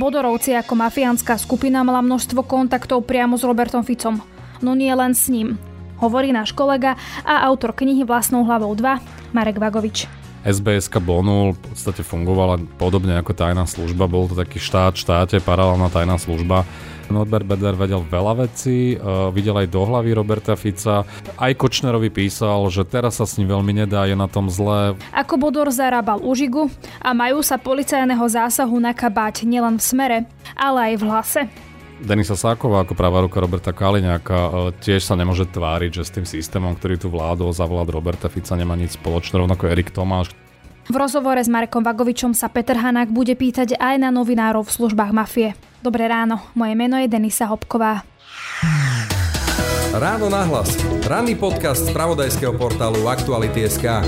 Bodorovci ako mafiánska skupina mala množstvo kontaktov priamo s Robertom Ficom. No nie len s ním. Hovorí náš kolega a autor knihy Vlastnou hlavou 2, Marek Vagovič. SBSK Bonul v podstate fungovala podobne ako tajná služba, bol to taký štát štáte, paralelná tajná služba Norbert Beder vedel veľa vecí, uh, videl aj do hlavy Roberta Fica. Aj Kočnerovi písal, že teraz sa s ním veľmi nedá, je na tom zlé. Ako Bodor zarábal užigu a majú sa policajného zásahu nakabať nielen v smere, ale aj v hlase. Denisa Sáková ako pravá ruka Roberta Kaliňáka uh, tiež sa nemôže tváriť, že s tým systémom, ktorý tu vládol za vlád Roberta Fica nemá nič spoločné, rovnako Erik Tomáš, v rozhovore s Marekom Vagovičom sa Peter Hanák bude pýtať aj na novinárov v službách mafie. Dobré ráno, moje meno je Denisa Hopková. Ráno nahlas. Ranný podcast z pravodajského portálu Aktuality.sk.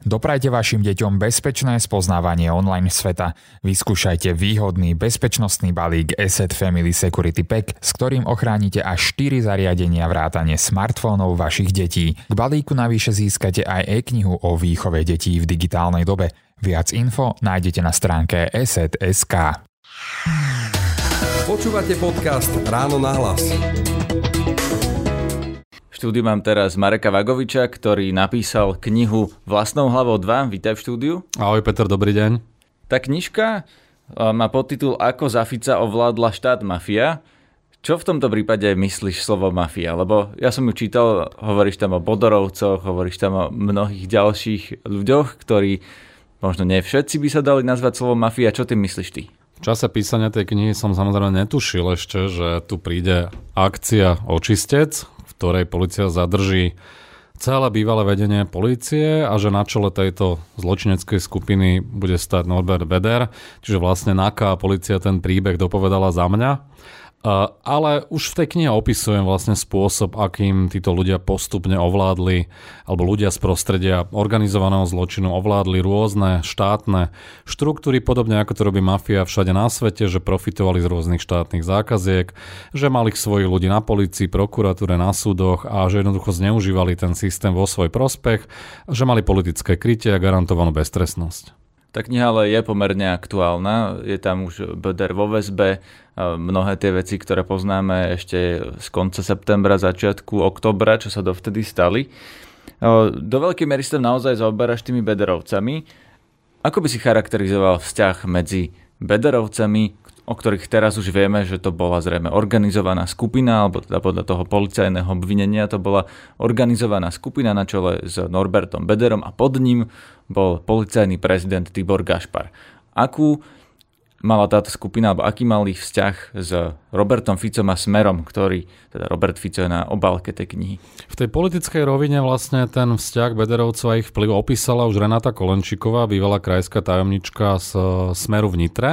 Doprajte vašim deťom bezpečné spoznávanie online sveta. Vyskúšajte výhodný bezpečnostný balík Asset Family Security Pack, s ktorým ochránite až 4 zariadenia vrátane smartfónov vašich detí. K balíku navyše získate aj e-knihu o výchove detí v digitálnej dobe. Viac info nájdete na stránke asset.sk. Počúvate podcast Ráno na hlas štúdiu mám teraz Mareka Vagoviča, ktorý napísal knihu Vlastnou hlavou 2. Vítaj v štúdiu. Ahoj Peter, dobrý deň. Tá knižka má podtitul Ako za Fica ovládla štát mafia. Čo v tomto prípade myslíš slovo mafia? Lebo ja som ju čítal, hovoríš tam o Bodorovcoch, hovoríš tam o mnohých ďalších ľuďoch, ktorí možno nie všetci by sa dali nazvať slovo mafia. Čo ty myslíš ty? V čase písania tej knihy som samozrejme netušil ešte, že tu príde akcia Očistec, ktorej policia zadrží celé bývalé vedenie policie a že na čele tejto zločineckej skupiny bude stať Norbert Beder, čiže vlastne NAKA a policia ten príbeh dopovedala za mňa. Ale už v tej knihe opisujem vlastne spôsob, akým títo ľudia postupne ovládli, alebo ľudia z prostredia organizovaného zločinu ovládli rôzne štátne štruktúry, podobne ako to robí mafia všade na svete, že profitovali z rôznych štátnych zákaziek, že mali svojich ľudí na policii, prokuratúre, na súdoch a že jednoducho zneužívali ten systém vo svoj prospech, že mali politické krytie a garantovanú beztrestnosť. Tá kniha ale je pomerne aktuálna, je tam už BDR vo väzbe, mnohé tie veci, ktoré poznáme ešte z konca septembra, začiatku oktobra, čo sa dovtedy stali. Do veľkej miery sa naozaj zaoberáš tými bederovcami. Ako by si charakterizoval vzťah medzi bederovcami, o ktorých teraz už vieme, že to bola zrejme organizovaná skupina, alebo teda podľa toho policajného obvinenia to bola organizovaná skupina na čele s Norbertom Bederom a pod ním bol policajný prezident Tibor Gašpar. Akú mala táto skupina, alebo aký mali vzťah s Robertom Ficom a Smerom, ktorý, teda Robert Fico je na obálke tej knihy. V tej politickej rovine vlastne ten vzťah Bederovcov a ich vplyv opísala už Renata Kolenčíková, bývalá krajská tajomnička z Smeru v Nitre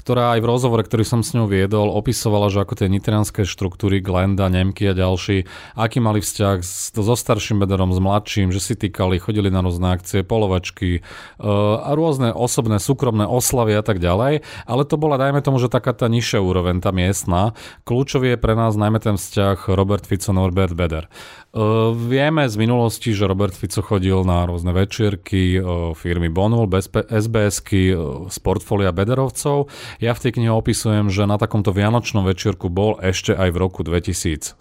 ktorá aj v rozhovore, ktorý som s ňou viedol, opisovala, že ako tie nitrianské štruktúry, Glenda, Nemky a ďalší, aký mali vzťah so starším bederom, s mladším, že si týkali, chodili na rôzne akcie, polovačky uh, a rôzne osobné, súkromné oslavy a tak ďalej. Ale to bola, dajme tomu, že taká tá nižšia úroveň, tá miestna. Kľúčový je pre nás najmä ten vzťah Robert Fico, Norbert Beder. Uh, vieme z minulosti, že Robert Fico chodil na rôzne večierky uh, firmy Bonul, SBSky uh, z portfólia Bederovcov. Ja v tej knihe opisujem, že na takomto vianočnom večierku bol ešte aj v roku 2017,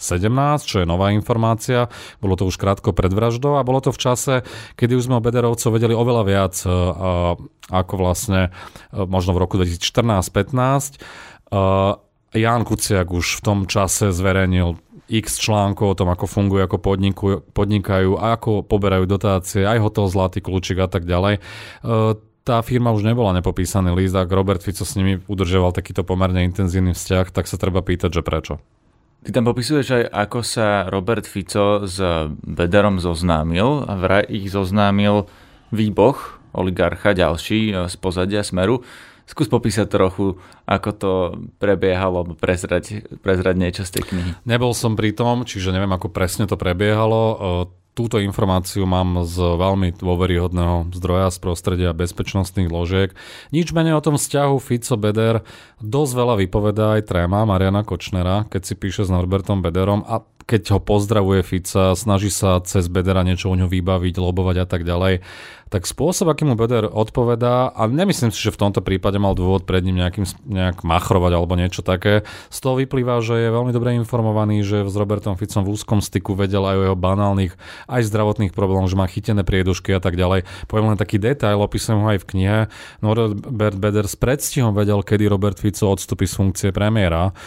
čo je nová informácia. Bolo to už krátko pred vraždou a bolo to v čase, kedy už sme o Bederovcov vedeli oveľa viac ako vlastne možno v roku 2014-15. Jan Kuciak už v tom čase zverejnil x článkov o tom, ako fungujú, ako podnikujú, podnikajú, ako poberajú dotácie, aj hotel Zlatý kľúčik a tak ďalej. E, tá firma už nebola nepopísaný list, ak Robert Fico s nimi udržoval takýto pomerne intenzívny vzťah, tak sa treba pýtať, že prečo. Ty tam popisuješ aj, ako sa Robert Fico s Bederom zoznámil a vraj ich zoznámil Výboch, oligarcha ďalší z pozadia Smeru. Skús popísať trochu, ako to prebiehalo, prezrať, prezrať niečo z tej knihy. Nebol som pri tom, čiže neviem, ako presne to prebiehalo. Túto informáciu mám z veľmi dôveryhodného zdroja z prostredia bezpečnostných ložiek. Nič menej o tom vzťahu Fico Beder dosť veľa vypovedá aj tréma Mariana Kočnera, keď si píše s Norbertom Bederom a keď ho pozdravuje Fica, snaží sa cez Bedera niečo o ňo vybaviť, lobovať a tak ďalej tak spôsob, aký mu Beder odpovedá, a nemyslím si, že v tomto prípade mal dôvod pred ním nejakým, nejak machrovať alebo niečo také, z toho vyplýva, že je veľmi dobre informovaný, že s Robertom Ficom v úzkom styku vedel aj o jeho banálnych, aj zdravotných problémoch, že má chytené priedušky a tak ďalej. Poviem len taký detail, opisujem ho aj v knihe. Norbert Beder s predstihom vedel, kedy Robert Fico odstúpi z funkcie premiéra.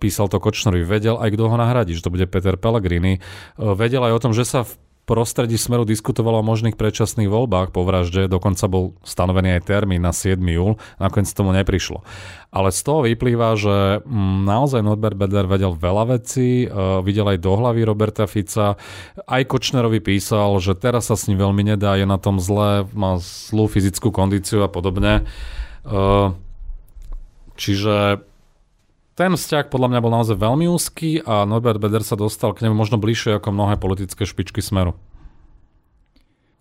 Písal to Kočnerovi, vedel aj kto ho nahradí, že to bude Peter Pellegrini. Vedel aj o tom, že sa v prostredí Smeru diskutovalo o možných predčasných voľbách po vražde, dokonca bol stanovený aj termín na 7. júl, nakoniec tomu neprišlo. Ale z toho vyplýva, že mm, naozaj Norbert Beder vedel veľa vecí, uh, videl aj do hlavy Roberta Fica, aj Kočnerovi písal, že teraz sa s ním veľmi nedá, je na tom zle, má zlú fyzickú kondíciu a podobne. Uh, čiže ten vzťah podľa mňa bol naozaj veľmi úzky a Norbert Beder sa dostal k nemu možno bližšie ako mnohé politické špičky Smeru.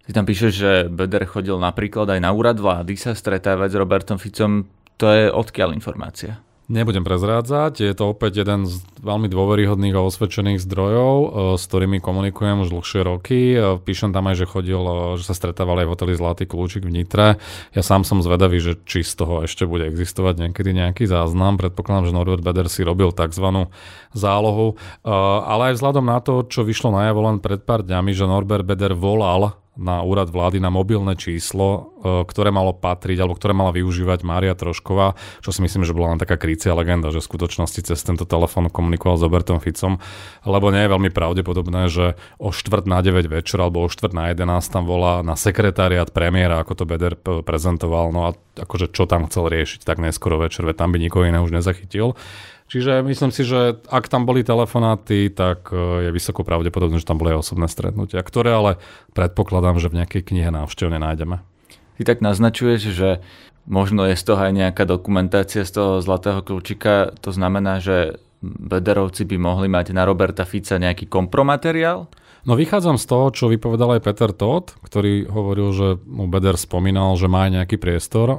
Ty tam píšeš, že Beder chodil napríklad aj na úrad vlády sa stretávať s Robertom Ficom. To je odkiaľ informácia? Nebudem prezrádzať, je to opäť jeden z veľmi dôveryhodných a osvedčených zdrojov, e, s ktorými komunikujem už dlhšie roky. E, píšem tam aj, že chodil, e, že sa stretával aj v hoteli Zlatý kľúčik v Nitre. Ja sám som zvedavý, že či z toho ešte bude existovať niekedy nejaký záznam. Predpokladám, že Norbert Beder si robil tzv. zálohu. Ale aj vzhľadom na to, čo vyšlo najavo len pred pár dňami, že Norbert Beder volal na úrad vlády na mobilné číslo, e, ktoré malo patriť, alebo ktoré mala využívať Mária Trošková, čo si myslím, že bola len taká krycia legenda, že v skutočnosti cez tento telefón komunikoval s Robertom Ficom, lebo nie je veľmi pravdepodobné, že o štvrt na 9 večer alebo o štvrt na 11 tam volá na sekretariat premiéra, ako to Beder prezentoval, no a akože čo tam chcel riešiť tak neskoro večer, veď tam by nikoho iného už nezachytil. Čiže myslím si, že ak tam boli telefonáty, tak e, je vysoko pravdepodobné, že tam boli aj osobné stretnutia, ktoré ale predpokladám, že v nejakej knihe návštevne nájdeme. Ty tak naznačuješ, že možno je z toho aj nejaká dokumentácia z toho zlatého kľúčika. To znamená, že Bederovci by mohli mať na Roberta Fica nejaký kompromateriál? No vychádzam z toho, čo vypovedal aj Peter Todd, ktorý hovoril, že mu Beder spomínal, že má aj nejaký priestor, e,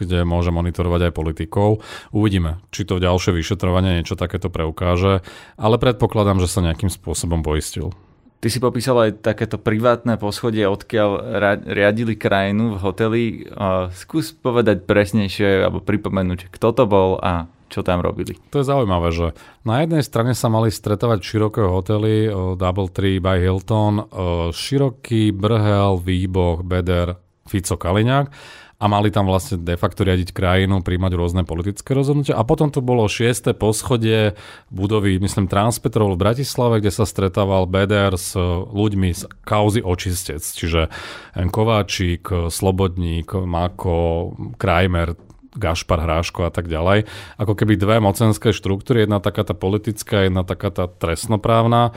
kde môže monitorovať aj politikov. Uvidíme, či to ďalšie vyšetrovanie niečo takéto preukáže, ale predpokladám, že sa nejakým spôsobom poistil. Ty si popísal aj takéto privátne poschodie, odkiaľ riadili krajinu v hoteli. Skús povedať presnejšie alebo pripomenúť, kto to bol a čo tam robili. To je zaujímavé, že na jednej strane sa mali stretávať široké hotely, Double Tree by Hilton, široký Brhel, Výboh, Beder, Fico, Kaliňák a mali tam vlastne de facto riadiť krajinu, príjmať rôzne politické rozhodnutia. A potom tu bolo šiesté poschodie budovy, myslím, Transpetrol v Bratislave, kde sa stretával BDR s ľuďmi z kauzy očistec, čiže Kováčik, Slobodník, Mako, Krajmer, Gašpar Hráško a tak ďalej. Ako keby dve mocenské štruktúry, jedna taká tá politická, jedna taká tá trestnoprávna.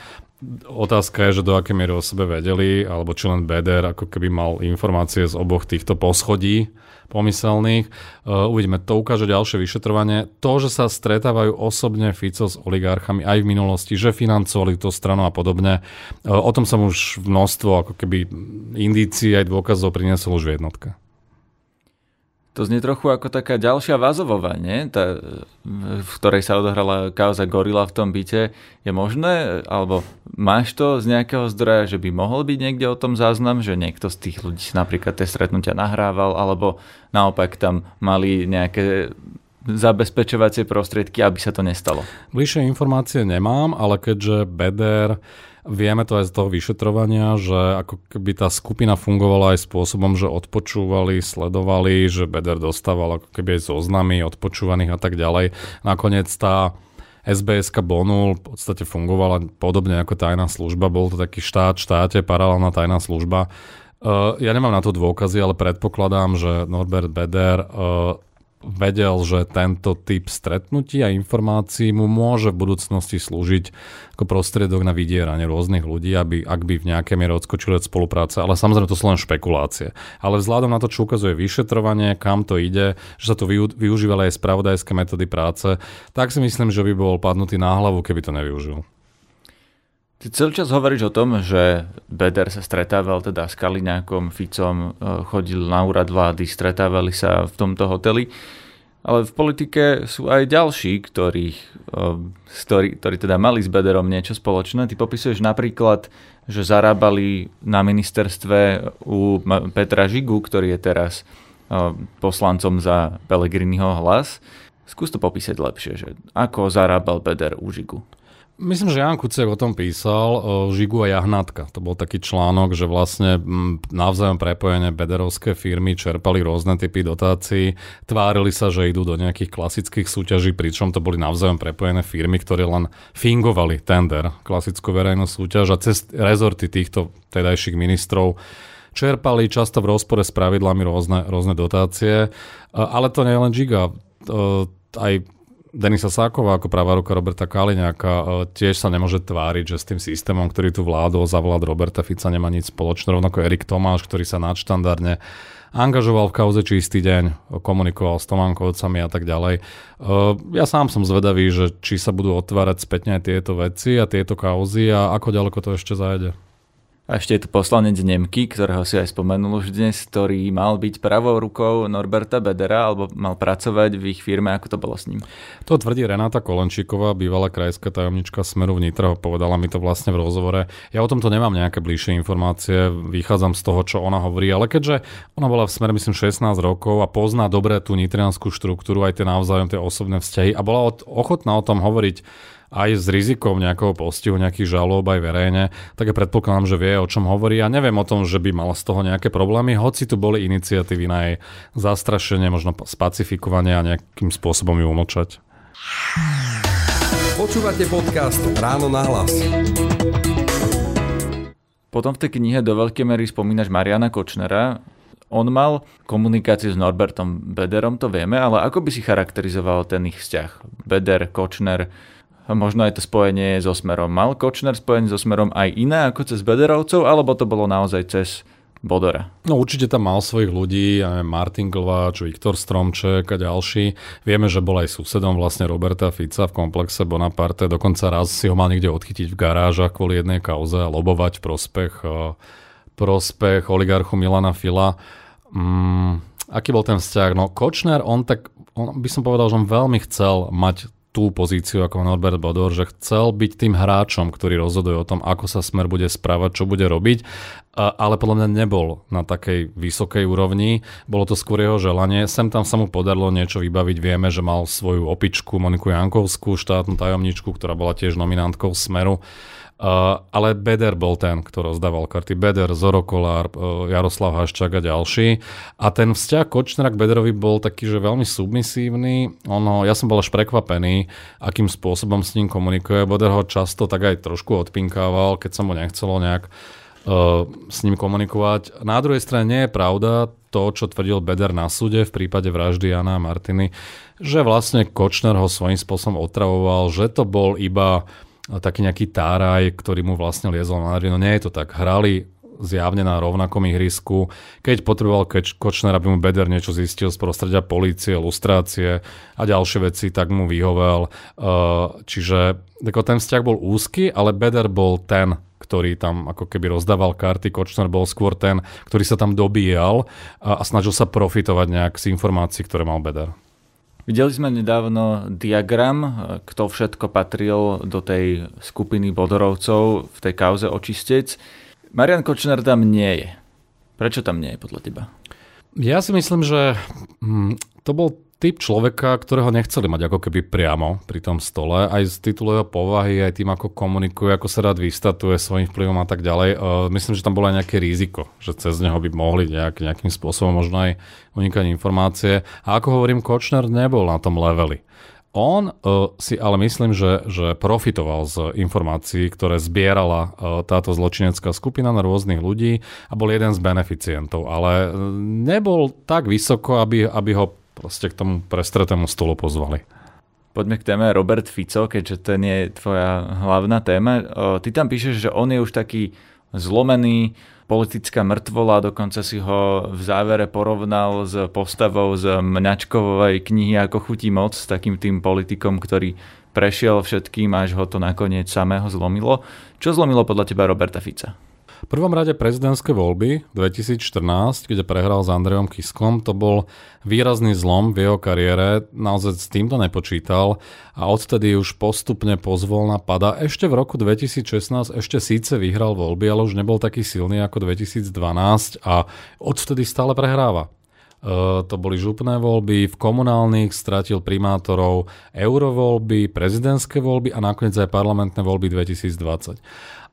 Otázka je, že do aké miery o sebe vedeli, alebo či len BDR ako keby mal informácie z oboch týchto poschodí pomyselných. Uh, uvidíme, to ukáže ďalšie vyšetrovanie. To, že sa stretávajú osobne Fico s oligarchami aj v minulosti, že financovali tú stranu a podobne, uh, o tom som už množstvo ako keby indícií aj dôkazov priniesol už v jednotke. To znie trochu ako taká ďalšia vazovova, nie? Tá, v ktorej sa odohrala kauza Gorila v tom byte. Je možné, alebo máš to z nejakého zdroja, že by mohol byť niekde o tom záznam, že niekto z tých ľudí napríklad tie stretnutia nahrával, alebo naopak tam mali nejaké zabezpečovacie prostriedky, aby sa to nestalo? Bližšie informácie nemám, ale keďže Beder Vieme to aj z toho vyšetrovania, že ako keby tá skupina fungovala aj spôsobom, že odpočúvali, sledovali, že Beder dostával ako keby aj zoznamy odpočúvaných a tak ďalej. Nakoniec tá SBS Bonul v podstate fungovala podobne ako tajná služba, bol to taký štát, štáte, paralelná tajná služba. Uh, ja nemám na to dôkazy, ale predpokladám, že Norbert Beder uh, vedel, že tento typ stretnutí a informácií mu môže v budúcnosti slúžiť ako prostriedok na vydieranie rôznych ľudí, aby, ak by v nejakej miere odskočili od spolupráce. Ale samozrejme to sú len špekulácie. Ale vzhľadom na to, čo ukazuje vyšetrovanie, kam to ide, že sa tu využívali aj spravodajské metódy práce, tak si myslím, že by bol padnutý na hlavu, keby to nevyužil. Ty celý čas hovoríš o tom, že Beder sa stretával teda s Kaliňákom, Ficom, e, chodil na úrad vlády, stretávali sa v tomto hoteli. ale v politike sú aj ďalší, ktorých, ktorí, ktorí teda mali s Bederom niečo spoločné. Ty popisuješ napríklad, že zarábali na ministerstve u Petra Žigu, ktorý je teraz poslancom za Pelegriniho hlas. Skús to popísať lepšie, že ako zarábal Beder u Žigu. Myslím, že Jan Kuciak o tom písal, o Žigu a Jahnátka. To bol taký článok, že vlastne navzájom prepojené bederovské firmy čerpali rôzne typy dotácií, tvárili sa, že idú do nejakých klasických súťaží, pričom to boli navzájom prepojené firmy, ktoré len fingovali tender, klasickú verejnú súťaž a cez rezorty týchto tedajších ministrov čerpali často v rozpore s pravidlami rôzne, rôzne dotácie. Ale to nie je len Giga. Aj Denisa Sáková ako pravá ruka Roberta Kaliňáka e, tiež sa nemôže tváriť, že s tým systémom, ktorý tu vládol za vlád Roberta Fica nemá nič spoločné. Rovnako Erik Tomáš, ktorý sa nadštandardne angažoval v kauze čistý deň, komunikoval s Tománkovcami a tak ďalej. E, ja sám som zvedavý, že či sa budú otvárať spätne aj tieto veci a tieto kauzy a ako ďaleko to ešte zajde. A ešte je tu poslanec Nemky, ktorého si aj spomenul už dnes, ktorý mal byť pravou rukou Norberta Bedera, alebo mal pracovať v ich firme, ako to bolo s ním. To tvrdí Renáta Kolenčíková, bývalá krajská tajomnička Smeru vnitra, povedala mi to vlastne v rozhovore. Ja o tomto nemám nejaké bližšie informácie, vychádzam z toho, čo ona hovorí, ale keďže ona bola v Smere myslím 16 rokov a pozná dobre tú nitrianskú štruktúru, aj tie navzájom tie osobné vzťahy a bola ochotná o tom hovoriť aj s rizikom nejakého postihu, nejakých žalób aj verejne, tak ja predpokladám, že vie, o čom hovorí a neviem o tom, že by mala z toho nejaké problémy, hoci tu boli iniciatívy na jej zastrašenie, možno spacifikovanie a nejakým spôsobom ju umlčať. Počúvate podcast Ráno na hlas. Potom v tej knihe do veľkej mery spomínaš Mariana Kočnera. On mal komunikáciu s Norbertom Bederom, to vieme, ale ako by si charakterizoval ten ich vzťah? Beder, Kočner, možno aj to spojenie so Smerom. Mal Kočner spojenie so Smerom aj iné ako cez Bederovcov, alebo to bolo naozaj cez Bodora? No určite tam mal svojich ľudí, Martin Glváč, Viktor Stromček a ďalší. Vieme, že bol aj susedom vlastne Roberta Fica v komplexe Bonaparte. Dokonca raz si ho mal niekde odchytiť v garážach kvôli jednej kauze a lobovať prospech, eh, prospech oligarchu Milana Fila. Mm, aký bol ten vzťah? No Kočner, on tak, on by som povedal, že on veľmi chcel mať tú pozíciu ako Norbert Bodor, že chcel byť tým hráčom, ktorý rozhoduje o tom, ako sa smer bude správať, čo bude robiť, ale podľa mňa nebol na takej vysokej úrovni. Bolo to skôr jeho želanie. Sem tam sa mu podarilo niečo vybaviť. Vieme, že mal svoju opičku Moniku Jankovskú, štátnu tajomničku, ktorá bola tiež nominantkou Smeru Uh, ale Beder bol ten, kto rozdával karty. Beder, Zoro Kolár, uh, Jaroslav Haščák a ďalší. A ten vzťah Kočnera k Bederovi bol taký, že veľmi submisívny. Ono, ja som bol až prekvapený, akým spôsobom s ním komunikuje. Beder ho často tak aj trošku odpinkával, keď sa mu nechcelo nejak uh, s ním komunikovať. Na druhej strane nie je pravda to, čo tvrdil Beder na súde v prípade vraždy Jana a Martiny, že vlastne Kočner ho svojím spôsobom otravoval, že to bol iba taký nejaký táraj, ktorý mu vlastne liezol na nervy. No nie je to tak. Hrali zjavne na rovnakom ihrisku. Keď potreboval Kočner, aby mu Beder niečo zistil z prostredia polície, lustrácie a ďalšie veci, tak mu vyhovel. Uh, čiže ten vzťah bol úzky, ale Beder bol ten, ktorý tam ako keby rozdával karty. Kočner bol skôr ten, ktorý sa tam dobíjal a, a snažil sa profitovať nejak z informácií, ktoré mal Beder. Videli sme nedávno diagram, kto všetko patril do tej skupiny bodorovcov v tej kauze očistec. Marian Kočner tam nie je. Prečo tam nie je podľa teba? Ja si myslím, že hm, to bol typ človeka, ktorého nechceli mať ako keby priamo pri tom stole, aj z titulu jeho povahy, aj tým, ako komunikuje, ako sa rád vystatuje svojim vplyvom a tak ďalej. Uh, myslím, že tam bolo aj nejaké riziko, že cez neho by mohli nejak, nejakým spôsobom možno aj unikať informácie. A ako hovorím, Kočner nebol na tom leveli. On uh, si ale myslím, že, že profitoval z informácií, ktoré zbierala uh, táto zločinecká skupina na rôznych ľudí a bol jeden z beneficientov, ale nebol tak vysoko, aby, aby ho proste k tomu prestretému stolu pozvali. Poďme k téme Robert Fico, keďže ten je tvoja hlavná téma. Ty tam píšeš, že on je už taký zlomený, politická mŕtvola, dokonca si ho v závere porovnal s postavou z Mňačkovej knihy Ako chutí moc, s takým tým politikom, ktorý prešiel všetkým, až ho to nakoniec samého zlomilo. Čo zlomilo podľa teba Roberta Fica? V prvom rade prezidentské voľby 2014, kde prehral s Andrejom Kiskom, to bol výrazný zlom v jeho kariére, naozaj s týmto nepočítal a odtedy už postupne pozvolna pada. Ešte v roku 2016 ešte síce vyhral voľby, ale už nebol taký silný ako 2012 a odtedy stále prehráva. E, to boli župné voľby, v komunálnych stratil primátorov eurovoľby, prezidentské voľby a nakoniec aj parlamentné voľby 2020.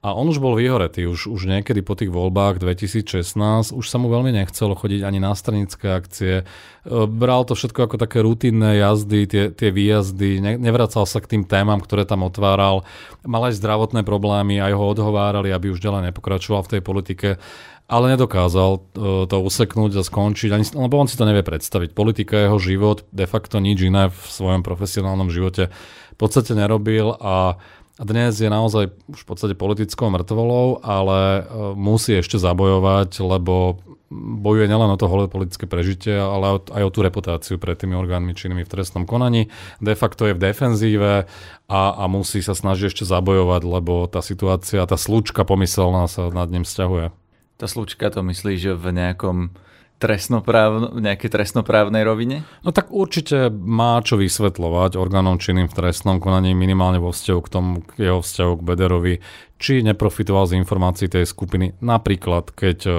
A on už bol vyhoretý, už, už niekedy po tých voľbách 2016, už sa mu veľmi nechcelo chodiť ani na stranické akcie. E, bral to všetko ako také rutinné jazdy, tie, tie výjazdy, ne, nevracal sa k tým témam, ktoré tam otváral. Mal aj zdravotné problémy, aj ho odhovárali, aby už ďalej nepokračoval v tej politike ale nedokázal uh, to useknúť a skončiť, ani, lebo on si to nevie predstaviť. Politika jeho život, de facto nič iné v svojom profesionálnom živote v podstate nerobil a dnes je naozaj už v podstate politickou mŕtvolou, ale uh, musí ešte zabojovať, lebo bojuje nielen o to holé politické prežitie, ale aj o tú reputáciu pred tými orgánmi činnými v trestnom konaní. De facto je v defenzíve a, a musí sa snažiť ešte zabojovať, lebo tá situácia, tá slučka pomyselná sa nad ním vzťahuje. Tá slučka to myslí, že v nejakom trestnoprávno, nejakej trestnoprávnej rovine? No tak určite má čo vysvetľovať orgánom činným v trestnom konaní minimálne vo vzťahu k tomu, k jeho vzťahu k Bederovi, či neprofitoval z informácií tej skupiny, napríklad keď uh,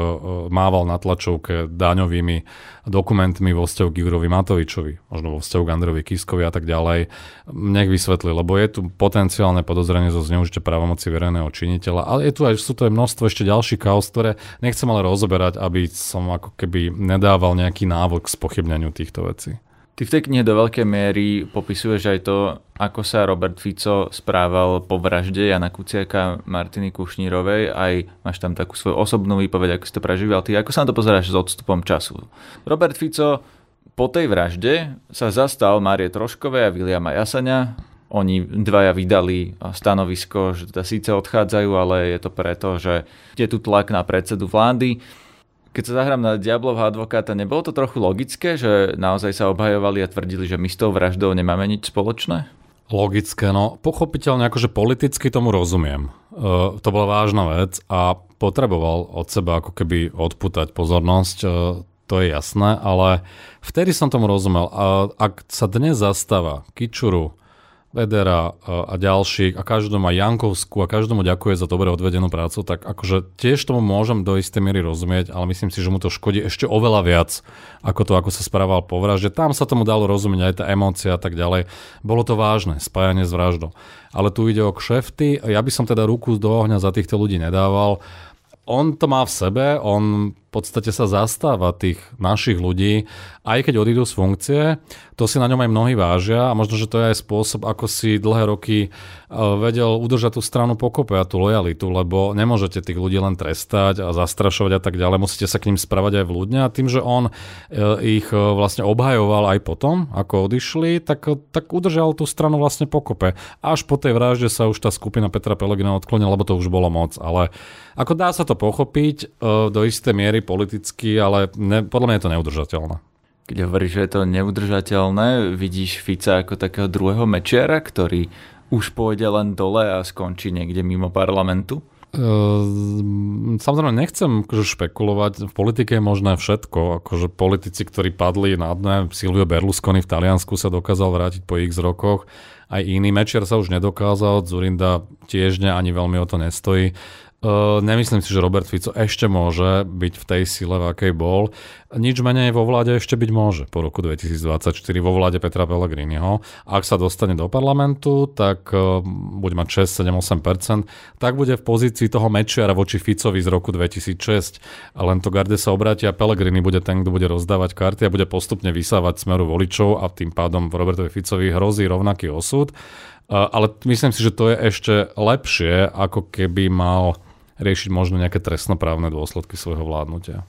mával na tlačovke daňovými dokumentmi vo vzťahu k Igorovi Matovičovi, možno vo vzťahu k Androvi Kiskovi a tak ďalej. Nech vysvetli, lebo je tu potenciálne podozrenie zo zneužitia právomoci verejného činiteľa, ale je tu aj, sú to aj množstvo ešte ďalších kaos, ktoré nechcem ale rozoberať, aby som ako keby nedával nejaký návod k spochybňaniu týchto vecí. Ty v tej knihe do veľkej miery popisuješ aj to, ako sa Robert Fico správal po vražde Jana Kuciaka Martiny Kušnírovej. Aj máš tam takú svoju osobnú výpoveď, ako si to prežíval. Ty ako sa na to pozeráš s odstupom času? Robert Fico po tej vražde sa zastal Márie Troškovej a Viliama Jasania. Oni dvaja vydali stanovisko, že teda síce odchádzajú, ale je to preto, že je tu tlak na predsedu vlády keď sa zahrám na Diablovho advokáta, nebolo to trochu logické, že naozaj sa obhajovali a tvrdili, že my s tou vraždou nemáme nič spoločné? Logické, no pochopiteľne akože politicky tomu rozumiem. Uh, to bola vážna vec a potreboval od seba ako keby odputať pozornosť, uh, to je jasné, ale vtedy som tomu rozumel. Uh, ak sa dnes zastáva Kičuru, Vedera a ďalších a každému aj Jankovskú a každému ďakuje za dobre odvedenú prácu, tak akože tiež tomu môžem do istej miery rozumieť, ale myslím si, že mu to škodí ešte oveľa viac ako to, ako sa správal po vražde. Tam sa tomu dalo rozumieť aj tá emócia a tak ďalej. Bolo to vážne, spájanie s vraždou. Ale tu ide o kšefty. Ja by som teda ruku do ohňa za týchto ľudí nedával on to má v sebe, on podstate sa zastáva tých našich ľudí, aj keď odídu z funkcie, to si na ňom aj mnohí vážia a možno, že to je aj spôsob, ako si dlhé roky e, vedel udržať tú stranu pokope a tú lojalitu, lebo nemôžete tých ľudí len trestať a zastrašovať a tak ďalej, musíte sa k ním spravať aj vľúdne a tým, že on e, ich e, vlastne obhajoval aj potom, ako odišli, tak, tak udržal tú stranu vlastne pokope. Až po tej vražde sa už tá skupina Petra Pelegina odklonila, lebo to už bolo moc, ale ako dá sa to pochopiť do isté miery politicky, ale ne, podľa mňa je to neudržateľné. Keď hovoríš, že je to neudržateľné, vidíš Fica ako takého druhého mečiara, ktorý už pôjde len dole a skončí niekde mimo parlamentu? Uh, samozrejme nechcem akože špekulovať, v politike je možné všetko, akože politici, ktorí padli na dne, Silvio Berlusconi v Taliansku sa dokázal vrátiť po x rokoch, aj iný Mečiar sa už nedokázal, Zurinda tiež ne, ani veľmi o to nestojí. Uh, nemyslím si, že Robert Fico ešte môže byť v tej sile, v akej bol. Nič menej vo vláde ešte byť môže po roku 2024 vo vláde Petra Pellegriniho. Ak sa dostane do parlamentu, tak uh, bude mať 6, 7, 8%, tak bude v pozícii toho mečiara voči Ficovi z roku 2006. A len to garde sa obráti a Pellegrini bude ten, kto bude rozdávať karty a bude postupne vysávať smeru voličov a tým pádom Robertovi Ficovi hrozí rovnaký osud. Uh, ale myslím si, že to je ešte lepšie, ako keby mal riešiť možno nejaké trestnoprávne dôsledky svojho vládnutia.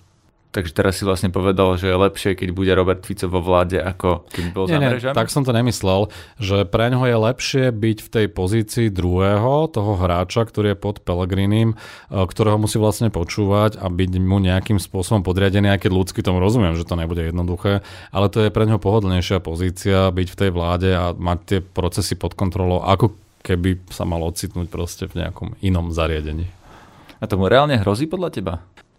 Takže teraz si vlastne povedal, že je lepšie, keď bude Robert Fico vo vláde, ako keď bol nie, za mrežami? Nie, tak som to nemyslel, že pre ňoho je lepšie byť v tej pozícii druhého, toho hráča, ktorý je pod Pelegrinim, e, ktorého musí vlastne počúvať a byť mu nejakým spôsobom podriadený, aj keď ľudsky tomu rozumiem, že to nebude jednoduché, ale to je pre ňoho pohodlnejšia pozícia byť v tej vláde a mať tie procesy pod kontrolou, ako keby sa mal ocitnúť proste v nejakom inom zariadení. A tomu reálne hrozí podľa teba?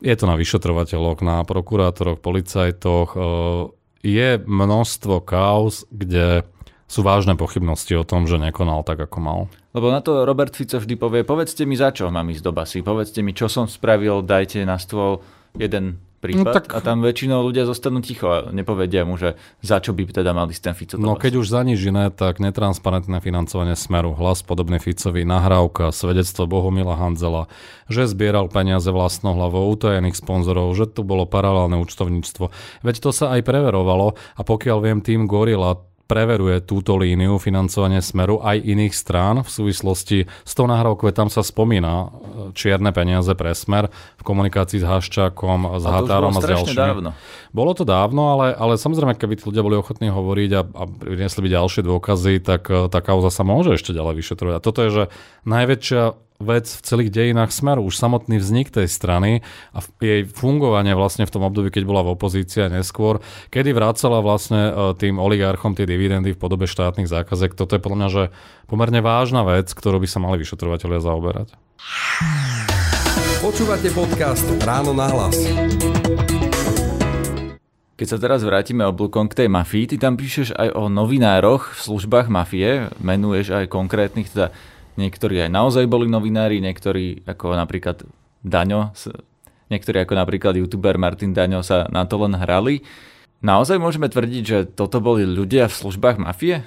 Je to na vyšetrovateľoch, na prokurátoroch, policajtoch. E, je množstvo kauz, kde sú vážne pochybnosti o tom, že nekonal tak, ako mal. Lebo na to Robert Fico vždy povie, povedzte mi, za čo mám ísť do basy, povedzte mi, čo som spravil, dajte na stôl jeden prípad no, tak... a tam väčšinou ľudia zostanú ticho a nepovedia mu, že za čo by teda mali ten Fico No keď už za nič iné, tak netransparentné financovanie Smeru, hlas podobný Ficovi, nahrávka, svedectvo Bohumila Hanzela, že zbieral peniaze vlastnou hlavou utajených sponzorov, že tu bolo paralelné účtovníctvo. Veď to sa aj preverovalo a pokiaľ viem, tým Gorila preveruje túto líniu financovania Smeru aj iných strán v súvislosti s tou nahrávkou, tam sa spomína e, čierne peniaze pre Smer v komunikácii s Haščákom, s a Határom a s ďalšími. Dávno. Bolo to dávno, ale, ale samozrejme, keby tí ľudia boli ochotní hovoriť a, a priniesli by ďalšie dôkazy, tak e, tá kauza sa môže ešte ďalej vyšetrovať. A toto je, že najväčšia vec v celých dejinách Smeru. Už samotný vznik tej strany a jej fungovanie vlastne v tom období, keď bola v opozícii a neskôr, kedy vracala vlastne e, tým oligarchom tie dividendy v podobe štátnych zákazek. Toto je podľa mňa, že pomerne vážna vec, ktorú by sa mali vyšetrovateľia zaoberať. Počúvate podcast Ráno na hlas. Keď sa teraz vrátime oblúkom k tej mafii, ty tam píšeš aj o novinároch v službách mafie, menuješ aj konkrétnych, teda Niektorí aj naozaj boli novinári, niektorí ako napríklad Daňo, niektorí ako napríklad youtuber Martin Daňo sa na to len hrali. Naozaj môžeme tvrdiť, že toto boli ľudia v službách mafie?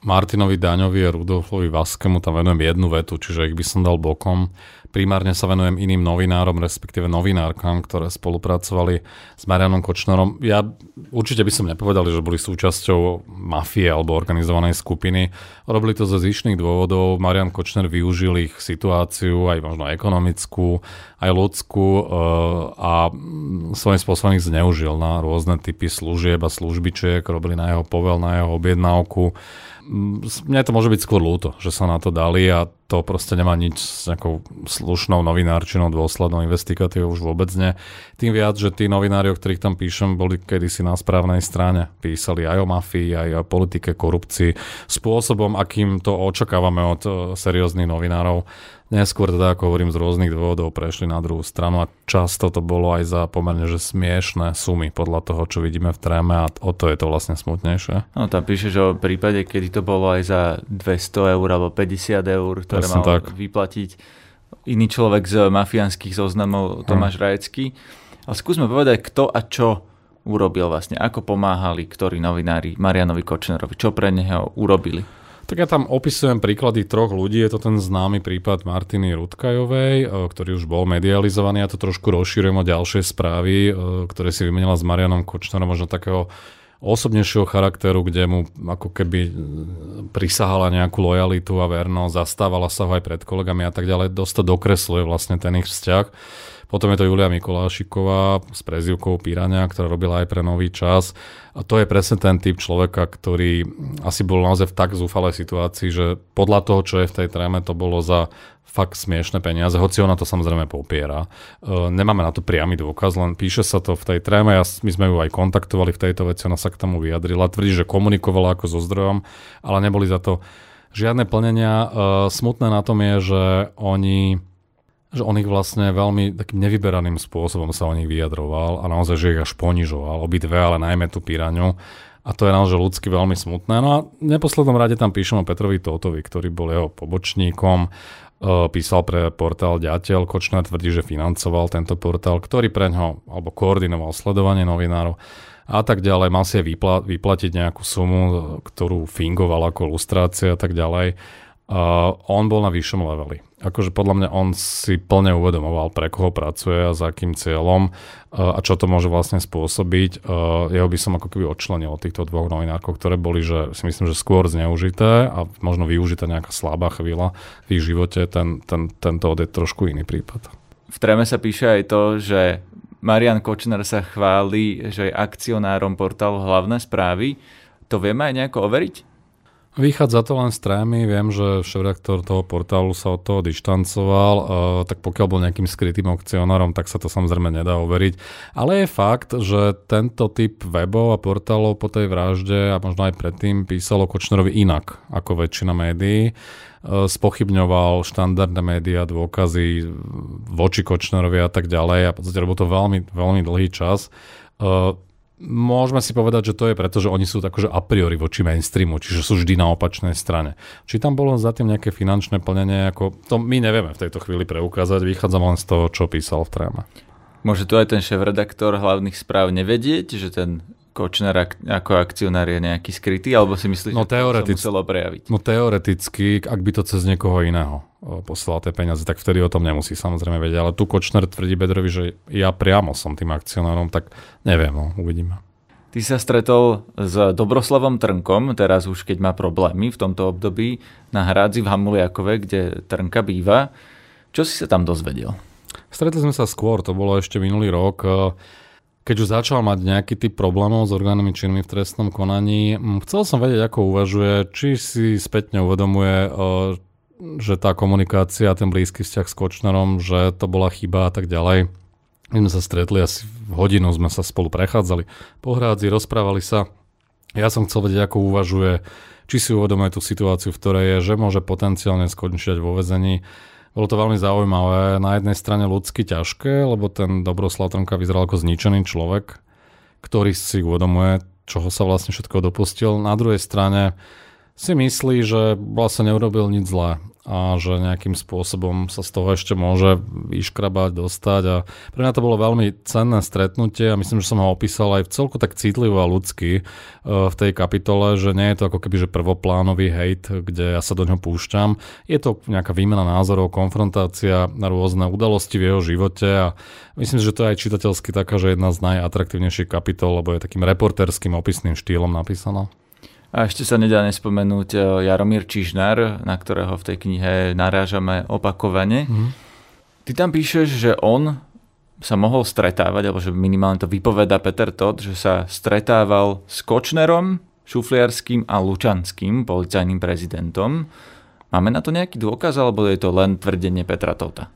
Martinovi Daňovi a Rudolfovi Vaskemu tam venujem jednu vetu, čiže ich by som dal bokom. Primárne sa venujem iným novinárom, respektíve novinárkam, ktoré spolupracovali s Marianom Kočnerom. Ja určite by som nepovedal, že boli súčasťou mafie alebo organizovanej skupiny. Robili to ze zišných dôvodov. Marian Kočner využil ich situáciu, aj možno ekonomickú, aj ľudskú eh, a svojím spôsobom ich zneužil na rôzne typy služieb a službičiek. Robili na jeho povel, na jeho objednávku mne to môže byť skôr ľúto, že sa na to dali a to proste nemá nič s nejakou slušnou novinárčinou, dôslednou investigatívou už vôbec nie. Tým viac, že tí novinári, o ktorých tam píšem, boli kedysi na správnej strane. Písali aj o mafii, aj o politike, korupcii, spôsobom, akým to očakávame od eh, serióznych novinárov Neskôr teda, ako hovorím, z rôznych dôvodov prešli na druhú stranu a často to bolo aj za pomerne že smiešné sumy podľa toho, čo vidíme v tréme a o to je to vlastne smutnejšie. No tam píše, že o prípade, kedy to bolo aj za 200 eur alebo 50 eur, ktoré Presne mal tak. vyplatiť iný človek z mafiánskych zoznamov, Tomáš hm. Rajecký. Ale skúsme povedať, kto a čo urobil vlastne, ako pomáhali ktorí novinári Marianovi Kočnerovi, čo pre neho urobili. Tak ja tam opisujem príklady troch ľudí. Je to ten známy prípad Martiny Rudkajovej, e, ktorý už bol medializovaný. Ja to trošku rozšírujem o ďalšie správy, e, ktoré si vymenila s Marianom Kočnerom, možno takého osobnejšieho charakteru, kde mu ako keby e, prisahala nejakú lojalitu a vernosť, zastávala sa ho aj pred kolegami a tak ďalej. Dosť to dokresluje vlastne ten ich vzťah. Potom je to Julia Mikolášiková s prezivkou Pírania, ktorá robila aj pre Nový čas. A to je presne ten typ človeka, ktorý asi bol naozaj v tak zúfalej situácii, že podľa toho, čo je v tej tréme, to bolo za fakt smiešne peniaze, hoci ona to samozrejme popiera. E, nemáme na to priamy dôkaz, len píše sa to v tej tréme, ja, my sme ju aj kontaktovali v tejto veci, ona sa k tomu vyjadrila, tvrdí, že komunikovala ako so zdrojom, ale neboli za to žiadne plnenia. E, smutné na tom je, že oni že on ich vlastne veľmi takým nevyberaným spôsobom sa o nich vyjadroval a naozaj, že ich až ponižoval, obidve, ale najmä tú píraňu. A to je naozaj ľudsky veľmi smutné. No a v neposlednom rade tam píšem o Petrovi Tótovi, ktorý bol jeho pobočníkom, písal pre portál Ďateľ, Kočner tvrdí, že financoval tento portál, ktorý pre ňo, alebo koordinoval sledovanie novinárov a tak ďalej. Mal si vypla- vyplatiť nejakú sumu, ktorú fingoval ako lustrácia a tak ďalej. Uh, on bol na vyššom leveli akože podľa mňa on si plne uvedomoval, pre koho pracuje a za akým cieľom uh, a čo to môže vlastne spôsobiť. Uh, jeho by som ako keby odčlenil od týchto dvoch novinárkov, ktoré boli, že si myslím, že skôr zneužité a možno využitá nejaká slabá chvíľa v ich živote. Ten, ten, tento je trošku iný prípad. V Treme sa píše aj to, že Marian Kočner sa chváli, že je akcionárom portálu Hlavné správy. To vieme aj nejako overiť? Vychádza to len z trémy, viem, že šéf-redaktor toho portálu sa od toho dištancoval, uh, tak pokiaľ bol nejakým skrytým akcionárom, tak sa to samozrejme nedá overiť. Ale je fakt, že tento typ webov a portálov po tej vražde a možno aj predtým písalo Kočnerovi inak ako väčšina médií. Uh, spochybňoval štandardné médiá, dôkazy voči Kočnerovi a tak ďalej a v podstate robil to veľmi, veľmi dlhý čas. Uh, Môžeme si povedať, že to je preto, že oni sú akože a priori voči mainstreamu, čiže sú vždy na opačnej strane. Či tam bolo za tým nejaké finančné plnenie, ako to my nevieme v tejto chvíli preukázať, vychádzam len z toho, čo písal v tréme. Môže tu aj ten šéf-redaktor hlavných správ nevedieť, že ten Kočner ako akcionár je nejaký skrytý, alebo si myslíš, no, že to sa muselo prejaviť? No teoreticky, ak by to cez niekoho iného poslal tie peniaze, tak vtedy o tom nemusí samozrejme vedieť. Ale tu Kočner tvrdí Bedrovi, že ja priamo som tým akcionárom, tak neviem, no, uvidíme. Ty sa stretol s Dobroslavom Trnkom, teraz už keď má problémy v tomto období, na hrádzi v Hamuliakove, kde Trnka býva. Čo si sa tam dozvedel? Stretli sme sa skôr, to bolo ešte minulý rok keď už začal mať nejaký typ problémov s orgánmi činnými v trestnom konaní, chcel som vedieť, ako uvažuje, či si spätne uvedomuje, že tá komunikácia, ten blízky vzťah s Kočnerom, že to bola chyba a tak ďalej. My sme sa stretli asi hodinu, sme sa spolu prechádzali po hrádzi, rozprávali sa. Ja som chcel vedieť, ako uvažuje, či si uvedomuje tú situáciu, v ktorej je, že môže potenciálne skončiť vo vezení bolo to veľmi zaujímavé. Na jednej strane ľudsky ťažké, lebo ten Dobroslav Trnka vyzeral ako zničený človek, ktorý si uvedomuje, čoho sa vlastne všetko dopustil. Na druhej strane si myslí, že vlastne neurobil nič zlé a že nejakým spôsobom sa z toho ešte môže vyškrabať, dostať a pre mňa to bolo veľmi cenné stretnutie a myslím, že som ho opísal aj v celku tak citlivo a ľudsky e, v tej kapitole, že nie je to ako keby že prvoplánový hejt, kde ja sa do ňoho púšťam. Je to nejaká výmena názorov, konfrontácia na rôzne udalosti v jeho živote a myslím, že to je aj čitateľsky taká, že jedna z najatraktívnejších kapitol, lebo je takým reporterským opisným štýlom napísaná. A ešte sa nedá nespomenúť e, Jaromír Čižnár, na ktorého v tej knihe narážame opakovane. Mm. Ty tam píšeš, že on sa mohol stretávať, alebo že minimálne to vypoveda Peter Todd, že sa stretával s Kočnerom, Šufliarským a Lučanským, policajným prezidentom. Máme na to nejaký dôkaz, alebo je to len tvrdenie Petra Tota?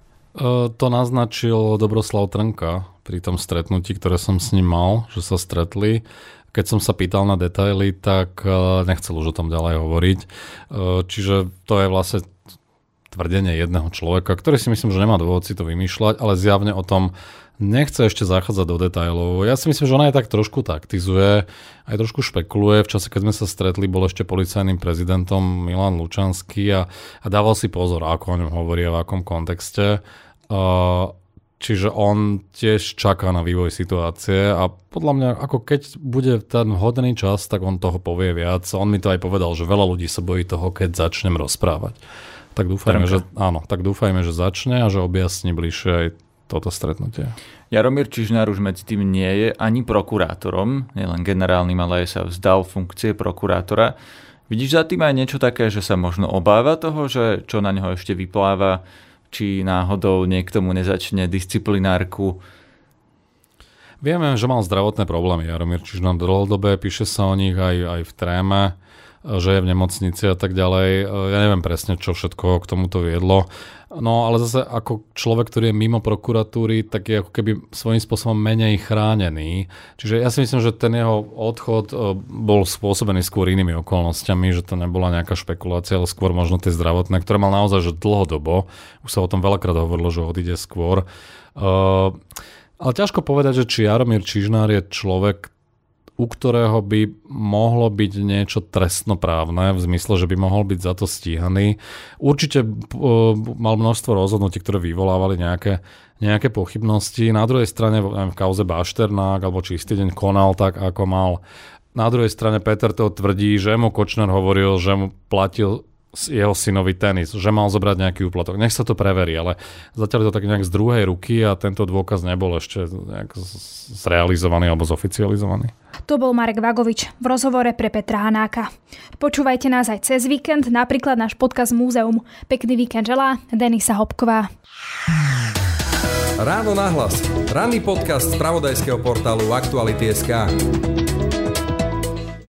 To naznačil Dobroslav Trnka pri tom stretnutí, ktoré som s ním mal, že sa stretli keď som sa pýtal na detaily, tak e, nechcel už o tom ďalej hovoriť. E, čiže to je vlastne tvrdenie jedného človeka, ktorý si myslím, že nemá dôvod si to vymýšľať, ale zjavne o tom nechce ešte zachádzať do detailov. Ja si myslím, že ona aj tak trošku taktizuje, aj trošku špekuluje. V čase, keď sme sa stretli, bol ešte policajným prezidentom Milan Lučanský a, a dával si pozor, ako o ňom hovorí v akom kontexte. Uh, Čiže on tiež čaká na vývoj situácie a podľa mňa, ako keď bude ten hodný čas, tak on toho povie viac. On mi to aj povedal, že veľa ľudí sa bojí toho, keď začnem rozprávať. Tak dúfajme, že, áno, tak dúfajme, že začne a že objasní bližšie aj toto stretnutie. Jaromír Čižnár už medzi tým nie je ani prokurátorom, nielen generálnym, ale aj sa vzdal funkcie prokurátora. Vidíš za tým aj niečo také, že sa možno obáva toho, že čo na neho ešte vypláva či náhodou niekto mu nezačne disciplinárku. Vieme, že mal zdravotné problémy Jaromír Čižno dlhodobé, píše sa o nich aj, aj v tréme, že je v nemocnici a tak ďalej. Ja neviem presne, čo všetko k tomuto viedlo. No ale zase ako človek, ktorý je mimo prokuratúry, tak je ako keby svojím spôsobom menej chránený. Čiže ja si myslím, že ten jeho odchod e, bol spôsobený skôr inými okolnostiami, že to nebola nejaká špekulácia, ale skôr možno tie zdravotné, ktoré mal naozaj že dlhodobo. Už sa o tom veľakrát hovorilo, že odíde skôr. Uh, ale ťažko povedať, že či Jaromír Čižnár je človek, u ktorého by mohlo byť niečo trestnoprávne, v zmysle, že by mohol byť za to stíhaný. Určite uh, mal množstvo rozhodnutí, ktoré vyvolávali nejaké, nejaké pochybnosti. Na druhej strane v kauze Bašternák alebo čistý deň konal tak, ako mal. Na druhej strane Peter to tvrdí, že mu Kočner hovoril, že mu platil jeho synovi tenis, že mal zobrať nejaký úplatok. Nech sa to preverí, ale zatiaľ je to tak nejak z druhej ruky a tento dôkaz nebol ešte nejak zrealizovaný alebo zoficializovaný. To bol Marek Vagovič v rozhovore pre Petra Hanáka. Počúvajte nás aj cez víkend, napríklad náš podcast Múzeum. Pekný víkend želá Denisa Hopková. Ráno nahlas. Ranný podcast z pravodajského portálu Aktuality.sk.